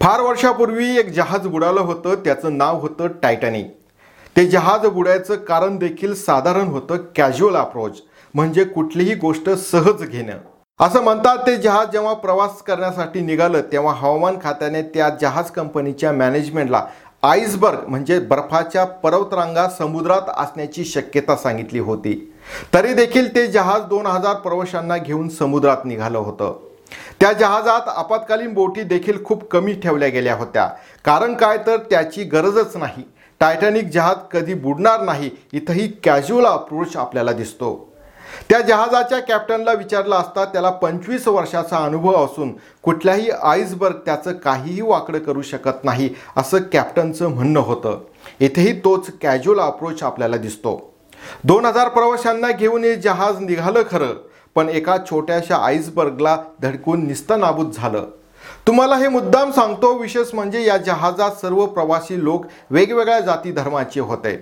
फार वर्षापूर्वी एक जहाज बुडालं होतं त्याचं नाव होतं टायटॅनिक ते जहाज बुडायचं कारण देखील साधारण होतं कॅज्युअल अप्रोच म्हणजे कुठलीही गोष्ट सहज घेणं. असं म्हणतात ते जहाज जेव्हा प्रवास करण्यासाठी निघालं तेव्हा हवामान खात्याने त्या जहाज कंपनीच्या मॅनेजमेंटला आईसबर्ग म्हणजे बर्फाच्या पर्वतरांगा समुद्रात असण्याची शक्यता सांगितली होती. तरी देखील ते जहाज दोन हजार प्रवाशांना घेऊन समुद्रात निघालं होतं. त्या जहाजात आपत्कालीन बोटी देखील खूप कमी ठेवल्या गेल्या होत्या. कारण काय तर त्याची गरजच नाही. टायटॅनिक जहाज कधी बुडणार नाही इथंही कॅज्युअल अप्रोच आपल्याला दिसतो. त्या जहाजाच्या कॅप्टनला विचारलं असता त्याला पंचवीस वर्षाचा अनुभव असून कुठल्याही आईसबर्ग त्याचं काहीही वाकडं करू शकत नाही असं कॅप्टनचं म्हणणं होतं. इथेही तोच कॅज्युअल अप्रोच आपल्याला दिसतो. दोन हजार प्रवाशांना घेऊन हे जहाज निघालं खरं. पण एका छोट्याशा आईसबर्गला धडकून निस्तनाबूत झालं. तुम्हाला हे मुद्दाम सांगतो विशेष म्हणजे या जहाजात सर्व प्रवासी लोक वेगवेगळ्या जाती धर्माचे होते.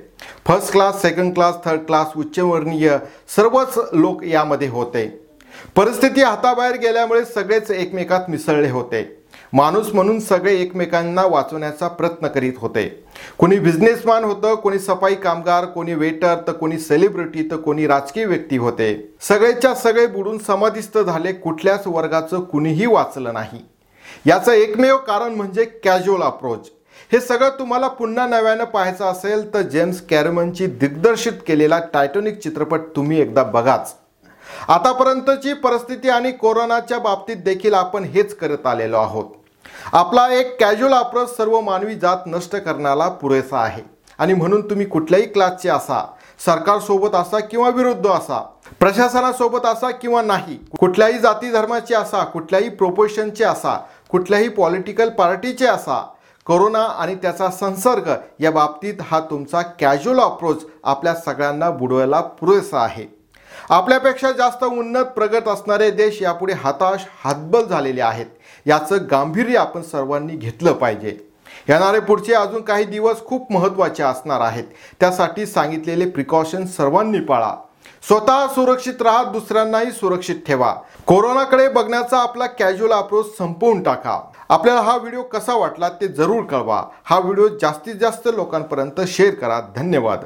First class second class third class उच्चवर्णीय सर्वच लोक यामध्ये होते. परिस्थिती हाताबाहेर गेल्यामुळे सगळेच एकमेकात मिसळले होते. माणूस म्हणून सगळे एकमेकांना वाचवण्याचा प्रयत्न करीत होते. कोणी बिझनेसमॅन होतं कोणी सफाई कामगार कोणी वेटर तर कोणी सेलिब्रिटी तर कोणी राजकीय व्यक्ती होते. सगळेच्या सगळे बुडून समाधिस्थ झाले कुठल्याच वर्गाचं कुणीही वाचलं नाही. याचं एकमेव कारण म्हणजे कॅज्युअल अप्रोच हे सगळं तुम्हाला पुन्हा नव्यानं पाहायचं असेल तर जेम्स कॅरमनची दिग्दर्शित केलेला टायटॉनिक चित्रपट तुम्ही एकदा बघाच. आतापर्यंतची परिस्थिती आणि कोरोनाच्या बाबतीत देखील आपण हेच करत आलेलो आहोत. आपला एक कॅज्युअल अप्रोच सर्व मानवी जात नष्ट करण्याला पुरेसा आहे. आणि म्हणून तुम्ही कुठल्याही क्लासचे असा सरकारसोबत असा किंवा विरुद्ध असा प्रशासनासोबत असा किंवा नाही कुठल्याही जाती धर्माचे असा कुठल्याही प्रोपोशनचे असा कुठल्याही पॉलिटिकल पार्टीचे असा कोरोना आणि त्याचा संसर्ग या बाबतीत हा तुमचा कॅज्युअल अप्रोच आपल्या सगळ्यांना बुडवायला पुरेसा आहे. आपल्यापेक्षा जास्त उन्नत प्रगत असणारे देश यापुढे हताश हातबल झालेले आहेत. याचं गांभीर्य आपण सर्वांनी घेतलं पाहिजे. येणारे पुढचे अजून काही दिवस खूप महत्त्वाचे असणार आहेत. त्यासाठी सांगितलेले प्रिकॉशन सर्वांनी पाळा. स्वतः सुरक्षित राहा दुसऱ्यांनाही सुरक्षित ठेवा. कोरोनाकडे बघण्याचा आपला कॅज्युअल अप्रोच संपवून टाका. आपल्याला हा व्हिडिओ कसा वाटला ते जरूर कळवा. हा व्हिडिओ जास्तीत जास्त लोकांपर्यंत शेअर करा. धन्यवाद.